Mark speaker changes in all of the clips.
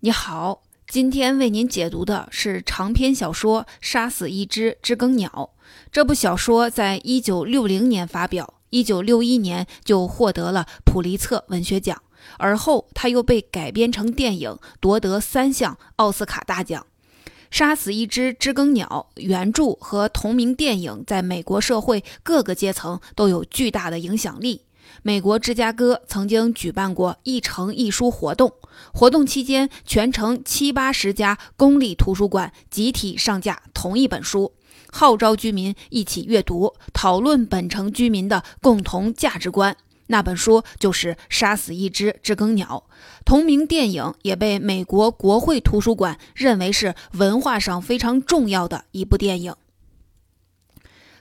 Speaker 1: 你好，今天为您解读的是长篇小说《杀死一只知更鸟》。这部小说在一九六零年发表，一九六一年就获得了普利策文学奖，而后他又被改编成电影，夺得三项奥斯卡大奖。《杀死一只知更鸟》原著和同名电影在美国社会各个阶层都有巨大的影响力。美国芝加哥曾经举办过一城一书活动，活动期间，全城七八十家公立图书馆集体上架同一本书，号召居民一起阅读，讨论本城居民的共同价值观。那本书就是《杀死一只知更鸟》。同名电影也被美国国会图书馆认为是文化上非常重要的一部电影。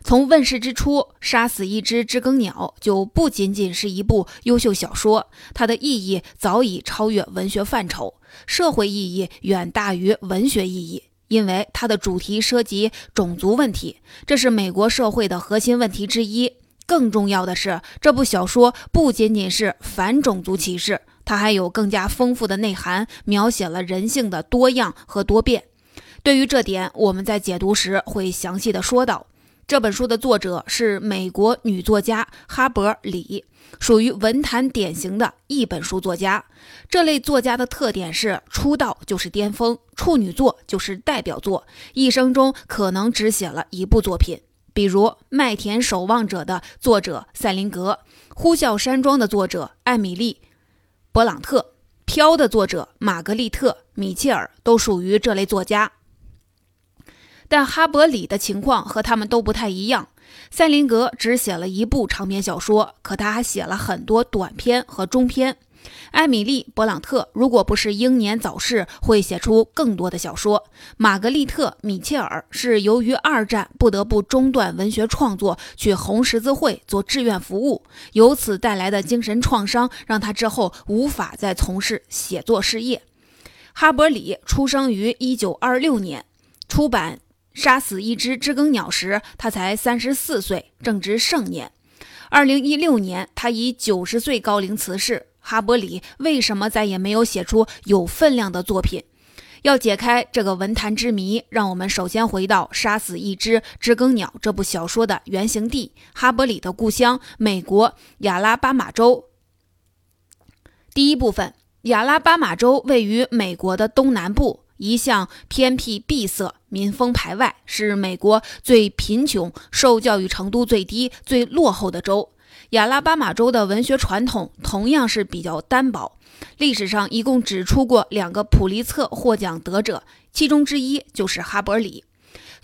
Speaker 1: 从问世之初，《杀死一只知更鸟》就不仅仅是一部优秀小说，它的意义早已超越文学范畴，社会意义远大于文学意义。因为它的主题涉及种族问题，这是美国社会的核心问题之一。更重要的是，这部小说不仅仅是反种族歧视，它还有更加丰富的内涵，描写了人性的多样和多变。对于这点，我们在解读时会详细的说到。这本书的作者是美国女作家哈伯里，属于文坛典型的一本书作家。这类作家的特点是出道就是巅峰，处女作就是代表作，一生中可能只写了一部作品。比如《麦田守望者》的作者塞林格，《呼啸山庄》的作者艾米丽·勃朗特，《飘》的作者玛格丽特·米切尔都属于这类作家。但哈伯里的情况和他们都不太一样。塞林格只写了一部长篇小说，可他还写了很多短篇和中篇。艾米丽·勃朗特如果不是英年早逝，会写出更多的小说。玛格丽特·米切尔是由于二战不得不中断文学创作，去红十字会做志愿服务，由此带来的精神创伤，让他之后无法再从事写作事业。哈伯里出生于1926年，出版。杀死一只知更鸟时，他才三十四岁，正值盛年。二零一六年，他以九十岁高龄辞世。哈伯里为什么再也没有写出有分量的作品？要解开这个文坛之谜，让我们首先回到《杀死一只知更鸟》这部小说的原型地——哈伯里的故乡——美国亚拉巴马州。第一部分，亚拉巴马州位于美国的东南部。一向偏僻闭塞，民风排外，是美国最贫穷、受教育程度最低、最落后的州。亚拉巴马州的文学传统同样是比较单薄，历史上一共只出过两个普利策获奖得者，其中之一就是哈伯里。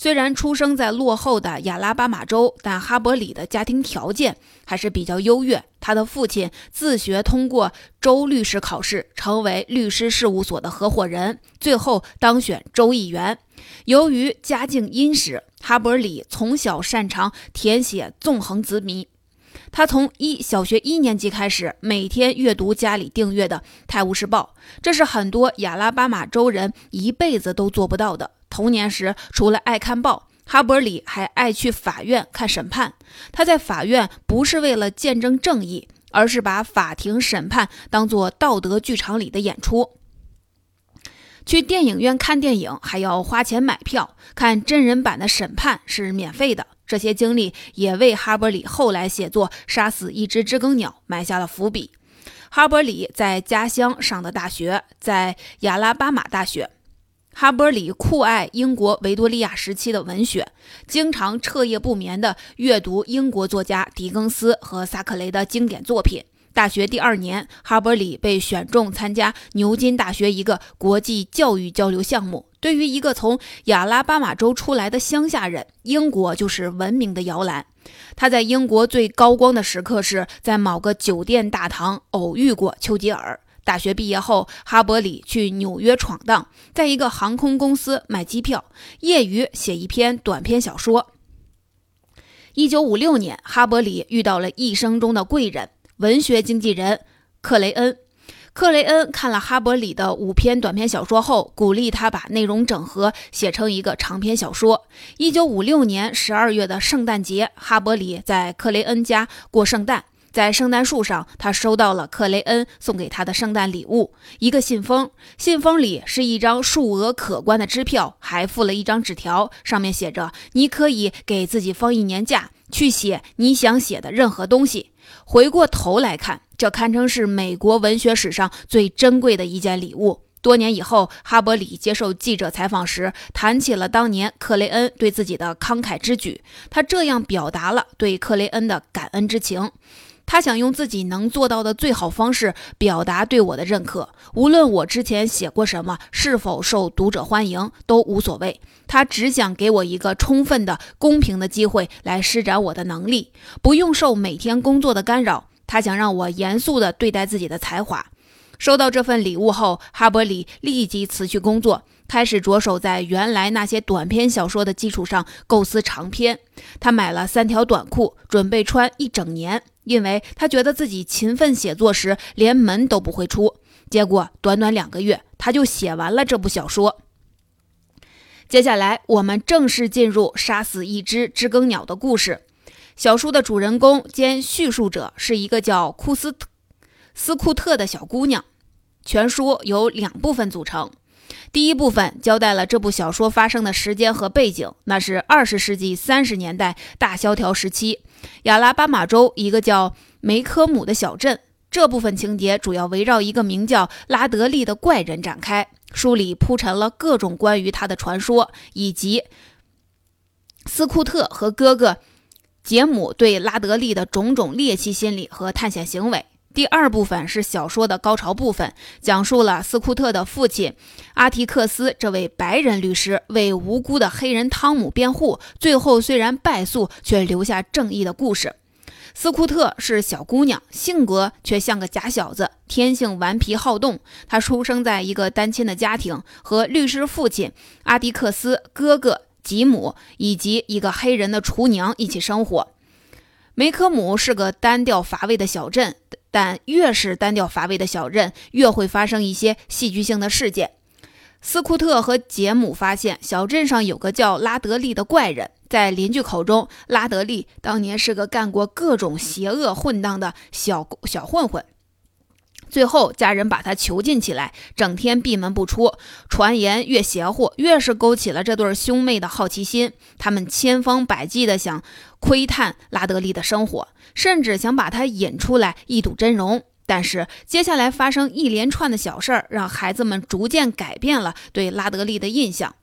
Speaker 1: 虽然出生在落后的亚拉巴马州，但哈伯里的家庭条件还是比较优越。他的父亲自学通过州律师考试，成为律师事务所的合伙人，最后当选州议员。由于家境殷实，哈伯里从小擅长填写纵横字谜。他从一小学一年级开始，每天阅读家里订阅的《泰晤士报》，这是很多亚拉巴马州人一辈子都做不到的。童年时，除了爱看报，哈伯里还爱去法院看审判。他在法院不是为了见证正义，而是把法庭审判当作道德剧场里的演出。去电影院看电影还要花钱买票，看真人版的审判是免费的。这些经历也为哈伯里后来写作《杀死一只知更鸟》埋下了伏笔。哈伯里在家乡上的大学，在亚拉巴马大学。哈伯里酷爱英国维多利亚时期的文学，经常彻夜不眠地阅读英国作家狄更斯和萨克雷的经典作品。大学第二年，哈伯里被选中参加牛津大学一个国际教育交流项目。对于一个从亚拉巴马州出来的乡下人，英国就是文明的摇篮。他在英国最高光的时刻是在某个酒店大堂偶遇过丘吉尔。大学毕业后，哈伯里去纽约闯荡，在一个航空公司卖机票，业余写一篇短篇小说。一九五六年，哈伯里遇到了一生中的贵人——文学经纪人克雷恩。克雷恩看了哈伯里的五篇短篇小说后，鼓励他把内容整合，写成一个长篇小说。一九五六年十二月的圣诞节，哈伯里在克雷恩家过圣诞。在圣诞树上，他收到了克雷恩送给他的圣诞礼物——一个信封。信封里是一张数额可观的支票，还附了一张纸条，上面写着：“你可以给自己放一年假，去写你想写的任何东西。”回过头来看，这堪称是美国文学史上最珍贵的一件礼物。多年以后，哈伯里接受记者采访时，谈起了当年克雷恩对自己的慷慨之举。他这样表达了对克雷恩的感恩之情：他想用自己能做到的最好方式表达对我的认可，无论我之前写过什么，是否受读者欢迎都无所谓。他只想给我一个充分的、公平的机会来施展我的能力，不用受每天工作的干扰。他想让我严肃地对待自己的才华。收到这份礼物后，哈伯里立即辞去工作，开始着手在原来那些短篇小说的基础上构思长篇。他买了三条短裤，准备穿一整年，因为他觉得自己勤奋写作时连门都不会出。结果短短两个月，他就写完了这部小说。接下来，我们正式进入杀死一只知更鸟的故事。小说的主人公兼叙述者是一个叫库斯特斯库特的小姑娘。全书由两部分组成，第一部分交代了这部小说发生的时间和背景，那是二十世纪三十年代大萧条时期，亚拉巴马州一个叫梅科姆的小镇。这部分情节主要围绕一个名叫拉德利的怪人展开，书里铺陈了各种关于他的传说，以及斯库特和哥哥杰姆对拉德利的种种猎奇心理和探险行为。第二部分是小说的高潮部分，讲述了斯库特的父亲阿提克斯这位白人律师为无辜的黑人汤姆辩护，最后虽然败诉，却留下正义的故事。斯库特是小姑娘，性格却像个假小子，天性顽皮好动。她出生在一个单亲的家庭，和律师父亲阿迪克斯、哥哥吉姆以及一个黑人的厨娘一起生活。梅科姆是个单调乏味的小镇。但越是单调乏味的小镇，越会发生一些戏剧性的事件。斯库特和杰姆发现小镇上有个叫拉德利的怪人，在邻居口中，拉德利当年是个干过各种邪恶混当的小小混混。最后，家人把他囚禁起来，整天闭门不出。传言越邪乎，越是勾起了这对兄妹的好奇心。他们千方百计地想窥探拉德利的生活，甚至想把他引出来一睹真容。但是，接下来发生一连串的小事儿，让孩子们逐渐改变了对拉德利的印象。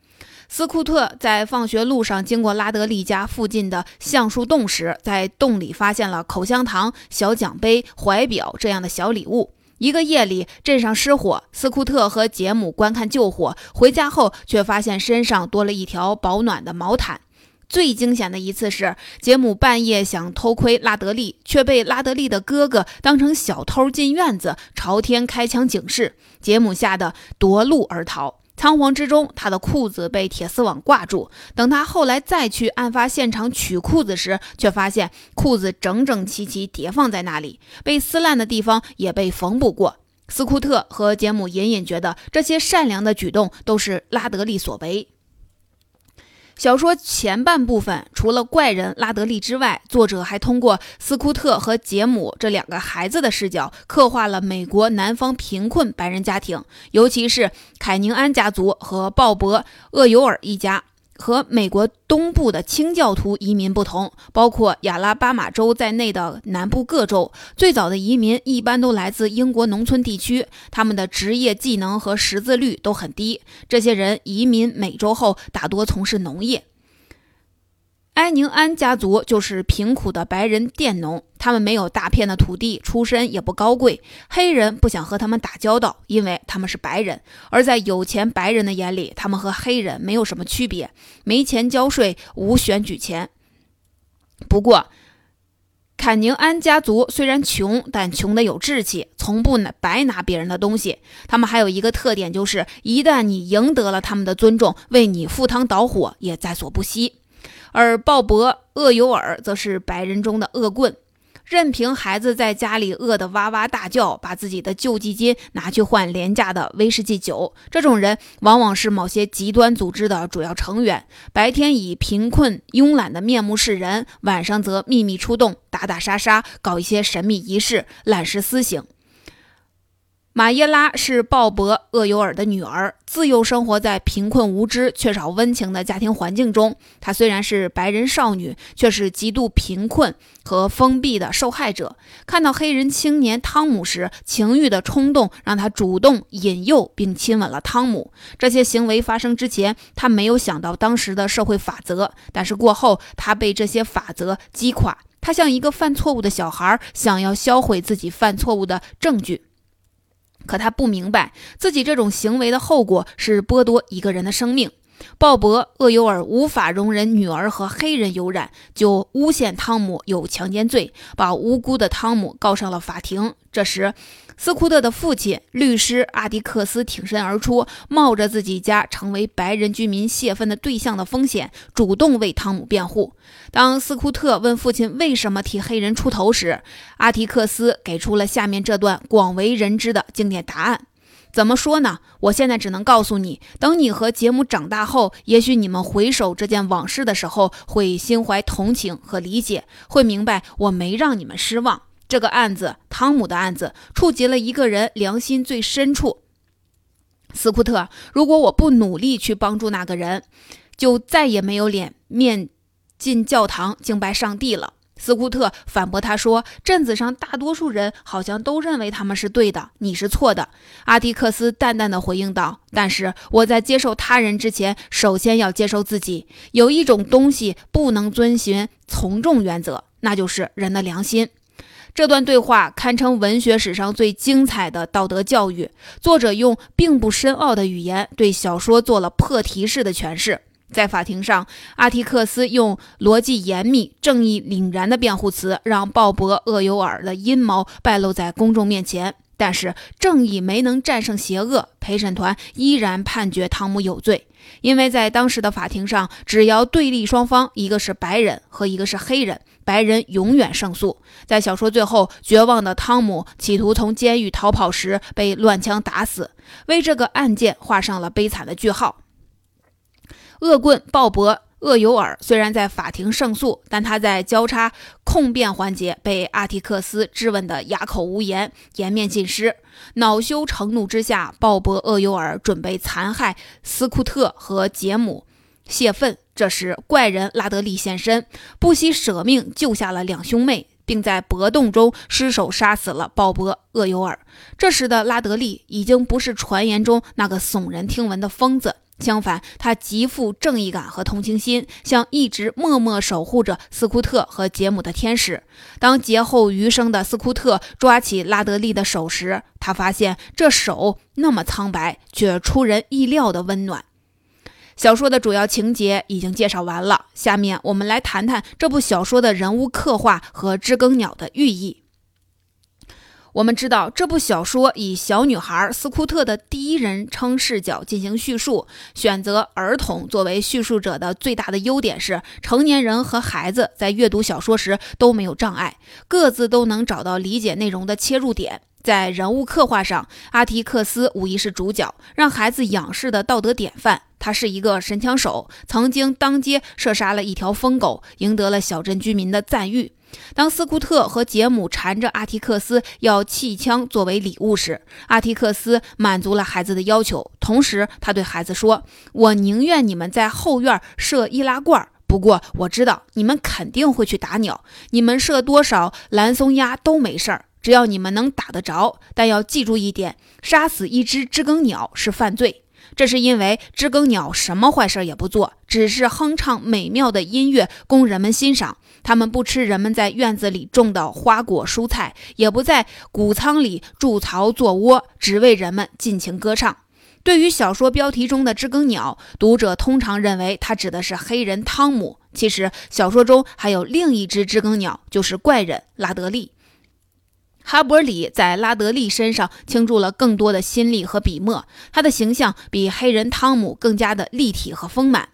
Speaker 1: 斯库特在放学路上经过拉德利家附近的橡树洞时，在洞里发现了口香糖、小奖杯、怀表这样的小礼物。一个夜里，镇上失火，斯库特和杰姆观看救火，回家后却发现身上多了一条保暖的毛毯。最惊险的一次是，杰姆半夜想偷窥拉德利，却被拉德利的哥哥当成小偷进院子，朝天开枪警示。杰姆吓得夺路而逃。仓皇之中，他的裤子被铁丝网挂住。等他后来再去案发现场取裤子时，却发现裤子整整齐齐叠放在那里，被撕烂的地方也被缝补过。斯库特和杰姆隐隐觉得，这些善良的举动都是拉德利所为。小说前半部分，除了怪人拉德利之外，作者还通过斯库特和杰姆这两个孩子的视角，刻画了美国南方贫困白人家庭，尤其是凯宁安家族和鲍勃·厄尤尔一家。和美国东部的清教徒移民不同，包括亚拉巴马州在内的南部各州，最早的移民一般都来自英国农村地区，他们的职业技能和识字率都很低。这些人移民美洲后，大多从事农业。埃宁安家族就是贫苦的白人佃农，他们没有大片的土地，出身也不高贵。黑人不想和他们打交道，因为他们是白人。而在有钱白人的眼里，他们和黑人没有什么区别，没钱交税，无选举权。不过，坎宁安家族虽然穷，但穷得有志气，从不拿白拿别人的东西。他们还有一个特点，就是一旦你赢得了他们的尊重，为你赴汤蹈火也在所不惜。而鲍勃·厄尤尔则是白人中的恶棍，任凭孩子在家里饿得哇哇大叫，把自己的救济金拿去换廉价的威士忌酒。这种人往往是某些极端组织的主要成员，白天以贫困慵懒的面目示人，晚上则秘密出动，打打杀杀，搞一些神秘仪式，滥施私刑。马耶拉是鲍勃·厄尤尔的女儿，自幼生活在贫困无知、缺少温情的家庭环境中。她虽然是白人少女，却是极度贫困和封闭的受害者。看到黑人青年汤姆时，情欲的冲动让她主动引诱并亲吻了汤姆。这些行为发生之前，她没有想到当时的社会法则，但是过后，她被这些法则击垮。她像一个犯错误的小孩，想要销毁自己犯错误的证据。可他不明白，自己这种行为的后果是剥夺一个人的生命。鲍勃·厄尤尔无法容忍女儿和黑人有染，就诬陷汤姆有强奸罪，把无辜的汤姆告上了法庭。这时，斯库特的父亲律师阿迪克斯挺身而出，冒着自己家成为白人居民泄愤的对象的风险，主动为汤姆辩护。当斯库特问父亲为什么替黑人出头时，阿迪克斯给出了下面这段广为人知的经典答案。怎么说呢？我现在只能告诉你，等你和杰姆长大后，也许你们回首这件往事的时候，会心怀同情和理解，会明白我没让你们失望。这个案子，汤姆的案子，触及了一个人良心最深处。斯库特，如果我不努力去帮助那个人，就再也没有脸面进教堂敬拜上帝了。斯库特反驳他说：“镇子上大多数人好像都认为他们是对的，你是错的。”阿迪克斯淡淡的回应道：“但是我在接受他人之前，首先要接受自己。有一种东西不能遵循从众原则，那就是人的良心。”这段对话堪称文学史上最精彩的道德教育。作者用并不深奥的语言对小说做了破题式的诠释。在法庭上，阿提克斯用逻辑严密、正义凛然的辩护词，让鲍勃·厄尤尔的阴谋败露在公众面前。但是，正义没能战胜邪恶，陪审团依然判决汤姆有罪。因为在当时的法庭上，只要对立双方一个是白人和一个是黑人，白人永远胜诉。在小说最后，绝望的汤姆企图从监狱逃跑时被乱枪打死，为这个案件画上了悲惨的句号。恶棍鲍勃·厄尤尔虽然在法庭胜诉，但他在交叉控辩环节被阿提克斯质问得哑口无言、颜面尽失。恼羞成怒之下，鲍勃·厄尤尔准备残害斯库特和杰姆泄愤。这时，怪人拉德利现身，不惜舍命救下了两兄妹，并在搏斗中失手杀死了鲍勃·厄尤尔。这时的拉德利已经不是传言中那个耸人听闻的疯子。相反，他极富正义感和同情心，像一直默默守护着斯库特和杰姆的天使。当劫后余生的斯库特抓起拉德利的手时，他发现这手那么苍白，却出人意料的温暖。小说的主要情节已经介绍完了，下面我们来谈谈这部小说的人物刻画和知更鸟的寓意。我们知道这部小说以小女孩斯库特的第一人称视角进行叙述，选择儿童作为叙述者的最大的优点是，成年人和孩子在阅读小说时都没有障碍，各自都能找到理解内容的切入点。在人物刻画上，阿提克斯无疑是主角，让孩子仰视的道德典范。他是一个神枪手，曾经当街射杀了一条疯狗，赢得了小镇居民的赞誉。当斯库特和杰姆缠着阿提克斯要气枪作为礼物时，阿提克斯满足了孩子的要求，同时他对孩子说：“我宁愿你们在后院射易拉罐，不过我知道你们肯定会去打鸟。你们射多少蓝松鸦都没事儿，只要你们能打得着。但要记住一点：杀死一只知更鸟是犯罪。”这是因为知更鸟什么坏事也不做，只是哼唱美妙的音乐供人们欣赏。它们不吃人们在院子里种的花果蔬菜，也不在谷仓里筑巢做窝，只为人们尽情歌唱。对于小说标题中的知更鸟，读者通常认为它指的是黑人汤姆。其实小说中还有另一只知更鸟，就是怪人拉德利。哈伯里在拉德利身上倾注了更多的心力和笔墨，他的形象比黑人汤姆更加的立体和丰满。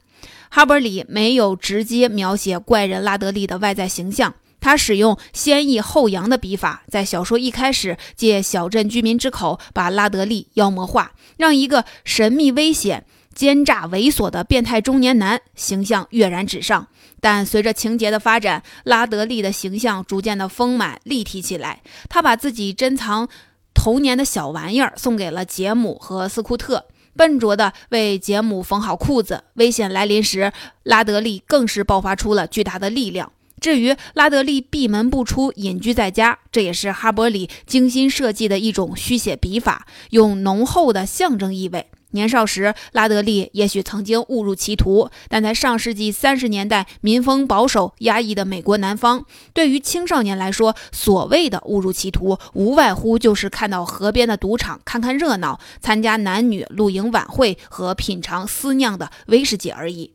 Speaker 1: 哈伯里没有直接描写怪人拉德利的外在形象。他使用先抑后扬的笔法，在小说一开始借小镇居民之口把拉德利妖魔化，让一个神秘危险、奸诈猥琐的变态中年男形象跃然纸上。但随着情节的发展，拉德利的形象逐渐的丰满立体起来。他把自己珍藏童年的小玩意儿送给了杰姆和斯库特，笨拙地为杰姆缝好裤子。危险来临时，拉德利更是爆发出了巨大的力量。至于拉德利闭门不出，隐居在家，这也是哈伯里精心设计的一种虚写笔法，用浓厚的象征意味。年少时，拉德利也许曾经误入歧途，但在上世纪三十年代民风保守、压抑的美国南方，对于青少年来说，所谓的误入歧途，无外乎就是看到河边的赌场看看热闹，参加男女露营晚会和品尝私酿的威士忌而已。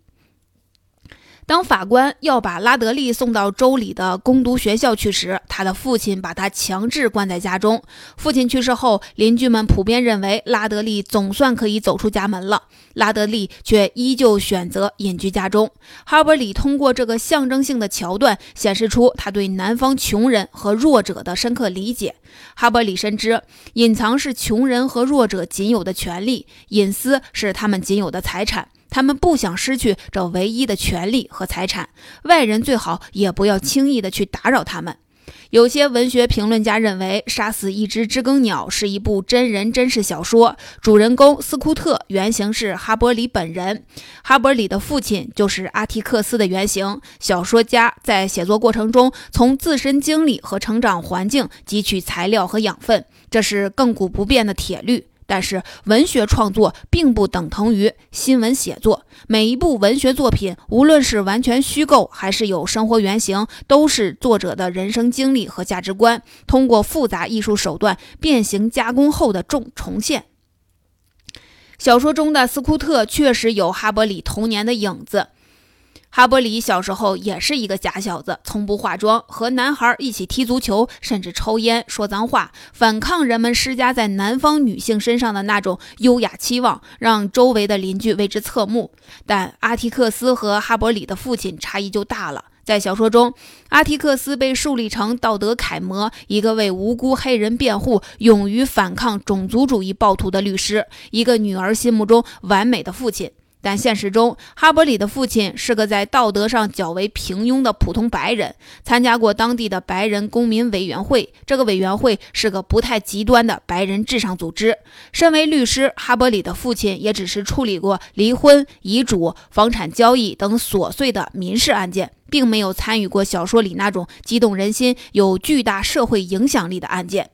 Speaker 1: 当法官要把拉德利送到州里的攻读学校去时，他的父亲把他强制关在家中。父亲去世后，邻居们普遍认为拉德利总算可以走出家门了，拉德利却依旧选择隐居家中。哈伯里通过这个象征性的桥段，显示出他对南方穷人和弱者的深刻理解。哈伯里深知，隐藏是穷人和弱者仅有的权利，隐私是他们仅有的财产。他们不想失去这唯一的权利和财产，外人最好也不要轻易的去打扰他们。有些文学评论家认为，《杀死一只知更鸟》是一部真人真事小说，主人公斯库特原型是哈伯里本人，哈伯里的父亲就是阿提克斯的原型。小说家在写作过程中从自身经历和成长环境汲取材料和养分，这是亘古不变的铁律。但是，文学创作并不等同于新闻写作。每一部文学作品，无论是完全虚构还是有生活原型，都是作者的人生经历和价值观，通过复杂艺术手段变形加工后的重重现。小说中的斯库特确实有哈伯里童年的影子。哈伯里小时候也是一个假小子，从不化妆，和男孩一起踢足球，甚至抽烟、说脏话，反抗人们施加在南方女性身上的那种优雅期望，让周围的邻居为之侧目。但阿提克斯和哈伯里的父亲差异就大了。在小说中，阿提克斯被树立成道德楷模，一个为无辜黑人辩护、勇于反抗种族主义暴徒的律师，一个女儿心目中完美的父亲。但现实中，哈伯里的父亲是个在道德上较为平庸的普通白人，参加过当地的白人公民委员会。这个委员会是个不太极端的白人至上组织。身为律师，哈伯里的父亲也只是处理过离婚、遗嘱、房产交易等琐碎的民事案件，并没有参与过小说里那种激动人心、有巨大社会影响力的案件。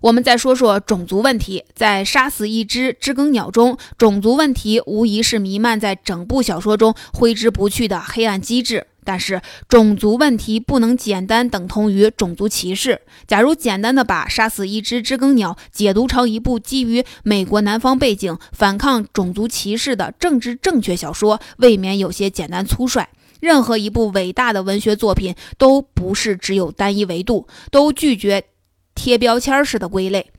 Speaker 1: 我们再说说种族问题，在《杀死一只知更鸟》中，种族问题无疑是弥漫在整部小说中挥之不去的黑暗机制。但是，种族问题不能简单等同于种族歧视。假如简单的把《杀死一只知更鸟》解读成一部基于美国南方背景、反抗种族歧视的政治正确小说，未免有些简单粗率。任何一部伟大的文学作品都不是只有单一维度，都拒绝。贴标签式的归类，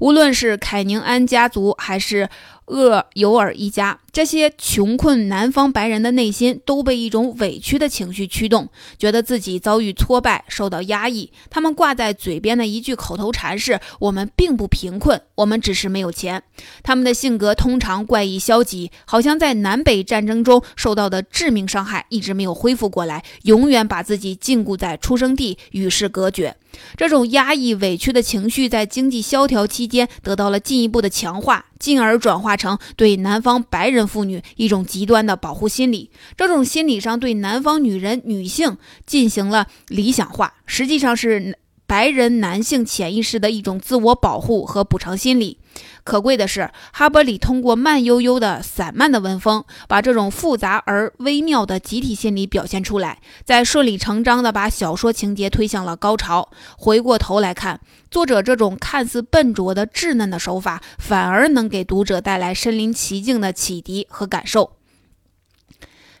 Speaker 1: 无论是凯宁安家族还是。厄尤尔一家这些穷困南方白人的内心都被一种委屈的情绪驱动，觉得自己遭遇挫败，受到压抑。他们挂在嘴边的一句口头禅是：“我们并不贫困，我们只是没有钱。”他们的性格通常怪异消极，好像在南北战争中受到的致命伤害一直没有恢复过来，永远把自己禁锢在出生地，与世隔绝。这种压抑委屈的情绪在经济萧条期间得到了进一步的强化。进而转化成对南方白人妇女一种极端的保护心理，这种心理上对南方女人、女性进行了理想化，实际上是。白人男性潜意识的一种自我保护和补偿心理。可贵的是，哈伯里通过慢悠悠的散漫的文风，把这种复杂而微妙的集体心理表现出来，再顺理成章地把小说情节推向了高潮。回过头来看，作者这种看似笨拙的稚嫩的手法，反而能给读者带来身临其境的启迪和感受。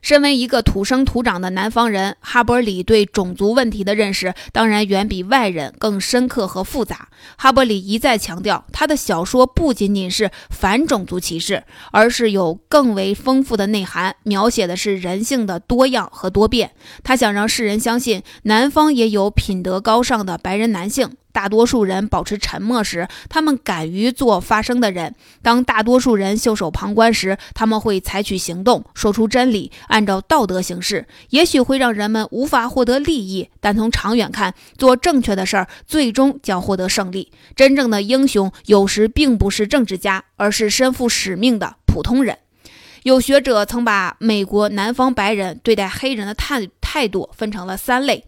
Speaker 1: 身为一个土生土长的南方人，哈伯里对种族问题的认识当然远比外人更深刻和复杂。哈伯里一再强调，他的小说不仅仅是反种族歧视，而是有更为丰富的内涵，描写的是人性的多样和多变。他想让世人相信，南方也有品德高尚的白人男性。大多数人保持沉默时，他们敢于做发声的人；当大多数人袖手旁观时，他们会采取行动，说出真理，按照道德行事。也许会让人们无法获得利益，但从长远看，做正确的事儿最终将获得胜利。真正的英雄有时并不是政治家，而是身负使命的普通人。有学者曾把美国南方白人对待黑人的态态度分成了三类。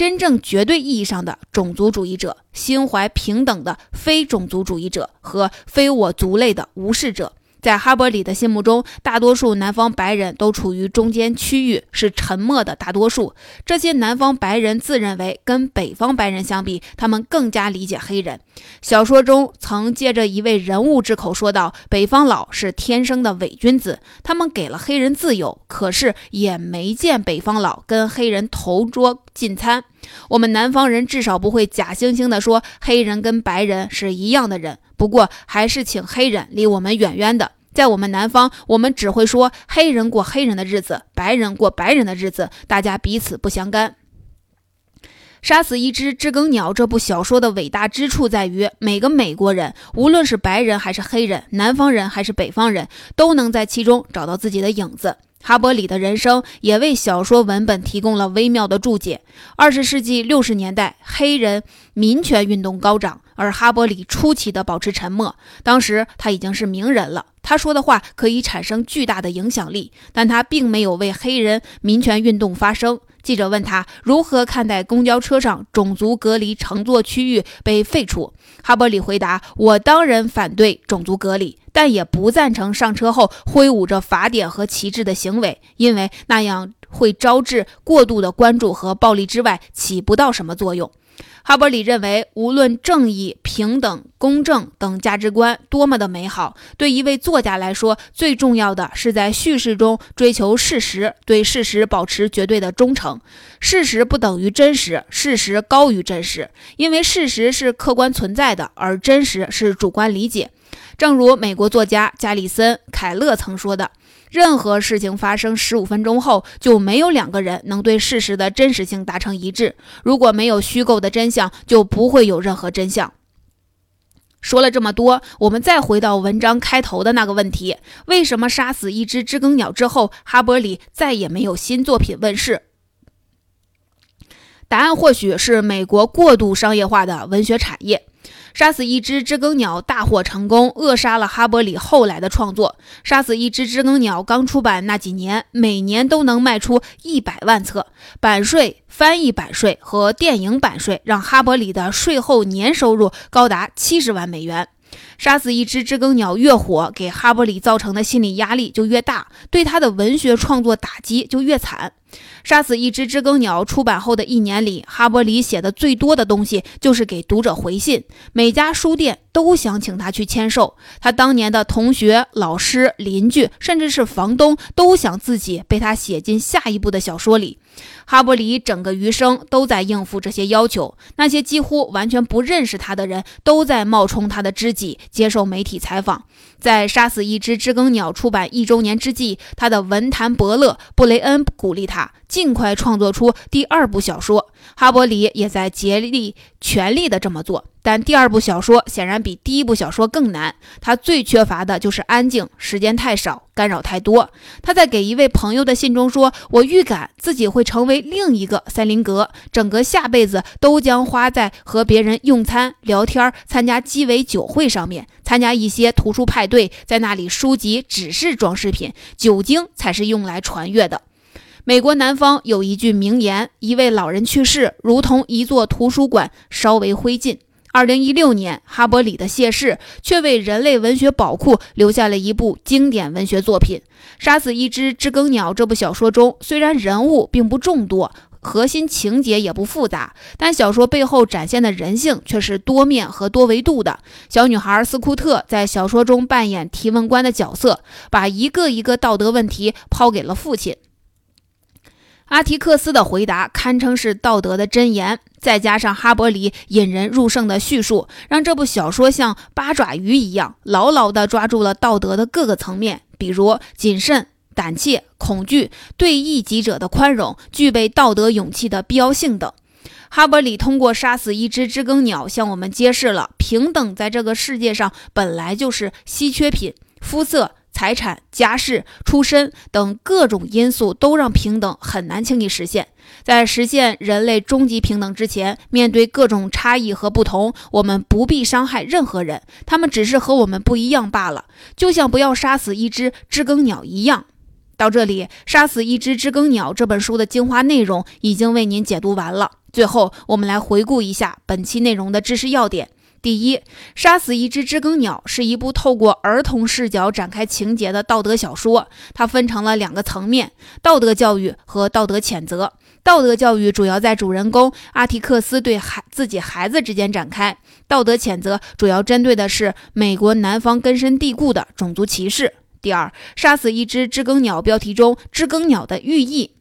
Speaker 1: 真正绝对意义上的种族主义者，心怀平等的非种族主义者和非我族类的无视者。在哈伯里的心目中，大多数南方白人都处于中间区域，是沉默的大多数。这些南方白人自认为跟北方白人相比，他们更加理解黑人。小说中曾借着一位人物之口说道：“北方佬是天生的伪君子，他们给了黑人自由，可是也没见北方佬跟黑人同桌进餐。我们南方人至少不会假惺惺地说黑人跟白人是一样的人。”不过，还是请黑人离我们远远的。在我们南方，我们只会说黑人过黑人的日子，白人过白人的日子，大家彼此不相干。杀死一只知更鸟这部小说的伟大之处在于，每个美国人，无论是白人还是黑人，南方人还是北方人，都能在其中找到自己的影子。哈伯里的人生也为小说文本提供了微妙的注解。二十世纪六十年代，黑人民权运动高涨，而哈伯里出奇的保持沉默。当时他已经是名人了，他说的话可以产生巨大的影响力，但他并没有为黑人民权运动发声。记者问他如何看待公交车上种族隔离乘坐区域被废除，哈伯里回答：“我当然反对种族隔离。”但也不赞成上车后挥舞着法典和旗帜的行为，因为那样会招致过度的关注和暴力之外起不到什么作用。哈伯里认为，无论正义、平等、公正等价值观多么的美好，对一位作家来说，最重要的是在叙事中追求事实，对事实保持绝对的忠诚。事实不等于真实，事实高于真实，因为事实是客观存在的，而真实是主观理解。正如美国作家加里森·凯勒曾说的：“任何事情发生十五分钟后，就没有两个人能对事实的真实性达成一致。如果没有虚构的真相，就不会有任何真相。”说了这么多，我们再回到文章开头的那个问题：为什么杀死一只知更鸟之后，哈伯里再也没有新作品问世？答案或许是美国过度商业化的文学产业。杀死一只知更鸟大获成功，扼杀了哈伯里后来的创作。杀死一只知更鸟刚出版那几年，每年都能卖出一百万册。版税、翻译版税和电影版税让哈伯里的税后年收入高达七十万美元。杀死一只知更鸟越火，给哈伯里造成的心理压力就越大，对他的文学创作打击就越惨。杀死一只知更鸟出版后的一年里，哈伯里写的最多的东西就是给读者回信，每家书店都想请他去签售。他当年的同学、老师、邻居，甚至是房东，都想自己被他写进下一部的小说里。哈伯里整个余生都在应付这些要求，那些几乎完全不认识他的人都在冒充他的知己，接受媒体采访。在杀死一只知更鸟出版一周年之际，他的文坛伯乐布雷恩鼓励他尽快创作出第二部小说。哈伯里也在竭力全力的这么做。但第二部小说显然比第一部小说更难，他最缺乏的就是安静，时间太少，干扰太多。他在给一位朋友的信中说：“我预感自己会成为另一个塞林格，整个下辈子都将花在和别人用餐、聊天、参加鸡尾酒会上面，参加一些图书派对，在那里书籍只是装饰品，酒精才是用来传阅的。”美国南方有一句名言：“一位老人去世，如同一座图书馆烧为灰烬。”二零一六年，哈伯里的谢世却为人类文学宝库留下了一部经典文学作品《杀死一只知更鸟》。这部小说中，虽然人物并不众多，核心情节也不复杂，但小说背后展现的人性却是多面和多维度的。小女孩斯库特在小说中扮演提问官的角色，把一个一个道德问题抛给了父亲。阿提克斯的回答堪称是道德的箴言，再加上哈伯里引人入胜的叙述，让这部小说像八爪鱼一样牢牢地抓住了道德的各个层面，比如谨慎、胆怯、恐惧、对异己者的宽容、具备道德勇气的必要性等。哈伯里通过杀死一只知更鸟，向我们揭示了平等在这个世界上本来就是稀缺品，肤色。财产、家世、出身等各种因素都让平等很难轻易实现。在实现人类终极平等之前，面对各种差异和不同，我们不必伤害任何人，他们只是和我们不一样罢了。就像不要杀死一只知更鸟一样。到这里，《杀死一只知更鸟》这本书的精华内容已经为您解读完了。最后，我们来回顾一下本期内容的知识要点。第一，杀死一只知更鸟是一部透过儿童视角展开情节的道德小说。它分成了两个层面：道德教育和道德谴责。道德教育主要在主人公阿提克斯对孩自己孩子之间展开；道德谴责主要针对的是美国南方根深蒂固的种族歧视。第二，杀死一只知更鸟标题中知更鸟的寓意，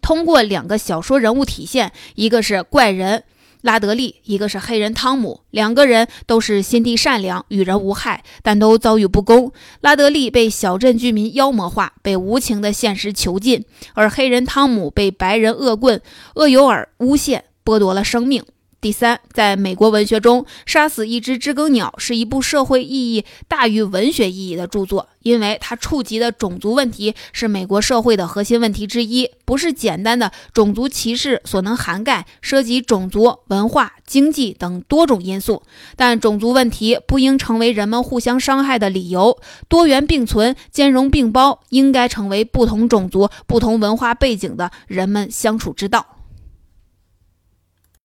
Speaker 1: 通过两个小说人物体现，一个是怪人。拉德利，一个是黑人汤姆，两个人都是心地善良、与人无害，但都遭遇不公。拉德利被小镇居民妖魔化，被无情的现实囚禁；而黑人汤姆被白人恶棍厄尤尔诬陷，剥夺了生命。第三，在美国文学中，《杀死一只知更鸟》是一部社会意义大于文学意义的著作，因为它触及的种族问题是美国社会的核心问题之一，不是简单的种族歧视所能涵盖，涉及种族、文化、经济等多种因素。但种族问题不应成为人们互相伤害的理由，多元并存、兼容并包，应该成为不同种族、不同文化背景的人们相处之道。